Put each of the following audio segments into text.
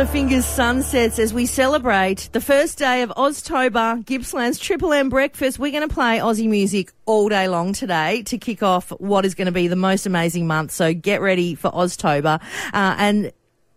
The Fingers Sunsets as we celebrate the first day of Oztober, Gippsland's Triple M Breakfast. We're going to play Aussie music all day long today to kick off what is going to be the most amazing month. So get ready for Oztober. Uh, and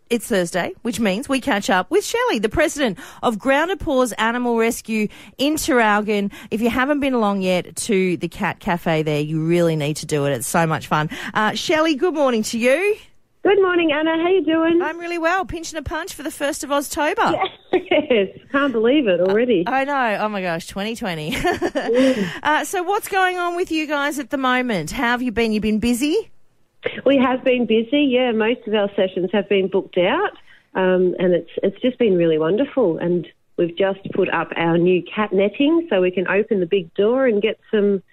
it's Thursday, which means we catch up with Shelley, the president of Grounded Paws Animal Rescue in Traralgon. If you haven't been along yet to the Cat Cafe there, you really need to do it. It's so much fun. Uh, Shelley, good morning to you. Good morning, Anna. How you doing? I'm really well. Pinching a punch for the first of Oztober. yes, can't believe it already. I know. Oh my gosh, 2020. uh, so, what's going on with you guys at the moment? How have you been? You've been busy? We have been busy. Yeah, most of our sessions have been booked out, um, and it's it's just been really wonderful. And we've just put up our new cat netting, so we can open the big door and get some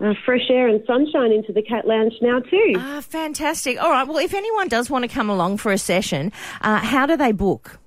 uh, fresh air and sunshine into the cat lounge now too. Ah, fantastic. All right. Well, if anyone does want to come along for a session, uh, how do they book?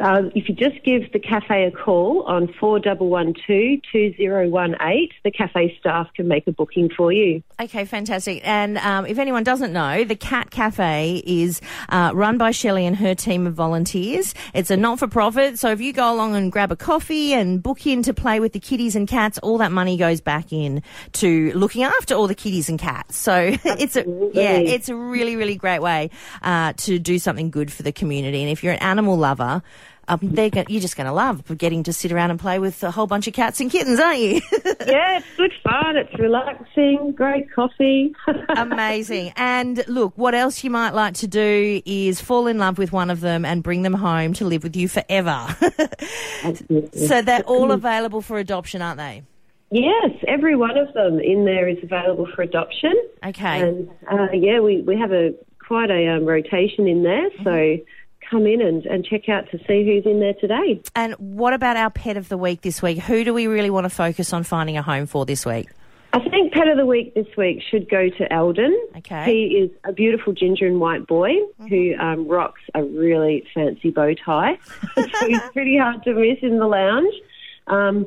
Uh, if you just give the cafe a call on 4112-2018, the cafe staff can make a booking for you. Okay, fantastic. And um, if anyone doesn't know, the Cat Cafe is uh, run by Shelley and her team of volunteers. It's a not-for-profit, so if you go along and grab a coffee and book in to play with the kitties and cats, all that money goes back in to looking after all the kitties and cats. So it's a yeah, it's a really really great way uh, to do something good for the community. And if you're an animal lover, um, they're go- you're just going to love getting to sit around and play with a whole bunch of cats and kittens, aren't you? yeah, it's good fun. It's relaxing. Great coffee. Amazing. And look, what else you might like to do is fall in love with one of them and bring them home to live with you forever. so they're all available for adoption, aren't they? Yes, every one of them in there is available for adoption. Okay. And uh, yeah, we, we have a quite a um, rotation in there, so come in and, and check out to see who's in there today. And what about our pet of the week this week? Who do we really want to focus on finding a home for this week? I think pet of the week this week should go to Eldon. Okay. He is a beautiful ginger and white boy who um, rocks a really fancy bow tie. so he's pretty hard to miss in the lounge. Um,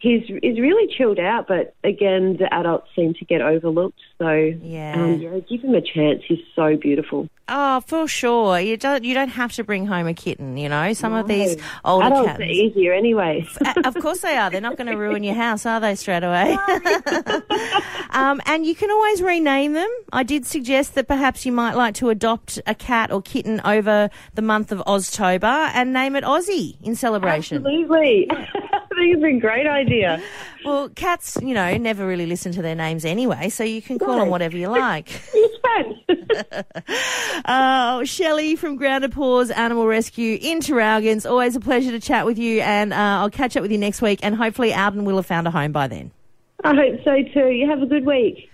he's he's really chilled out, but again, the adults seem to get overlooked. So Yeah. um, yeah, give him a chance. He's so beautiful. Oh, for sure. You don't you don't have to bring home a kitten, you know. Some of these No. older adults cats. are easier anyway. Of course they are. They're not going to ruin your house, are they, straight away? um, and you can always rename them. I did suggest that perhaps you might like to adopt a cat or kitten over the month of Oztober and name it Aussie in celebration. Absolutely. I think it's a great idea. Well, cats, you know, never really listen to their names anyway, so you can call No. them whatever you like. It's fun. Oh, Shelley from Grounded Paws Animal Rescue in Traralgon. Always a pleasure to chat with you, and uh, I'll catch up with you next week, and hopefully Alden will have found a home by then. I hope so too. You have a good week.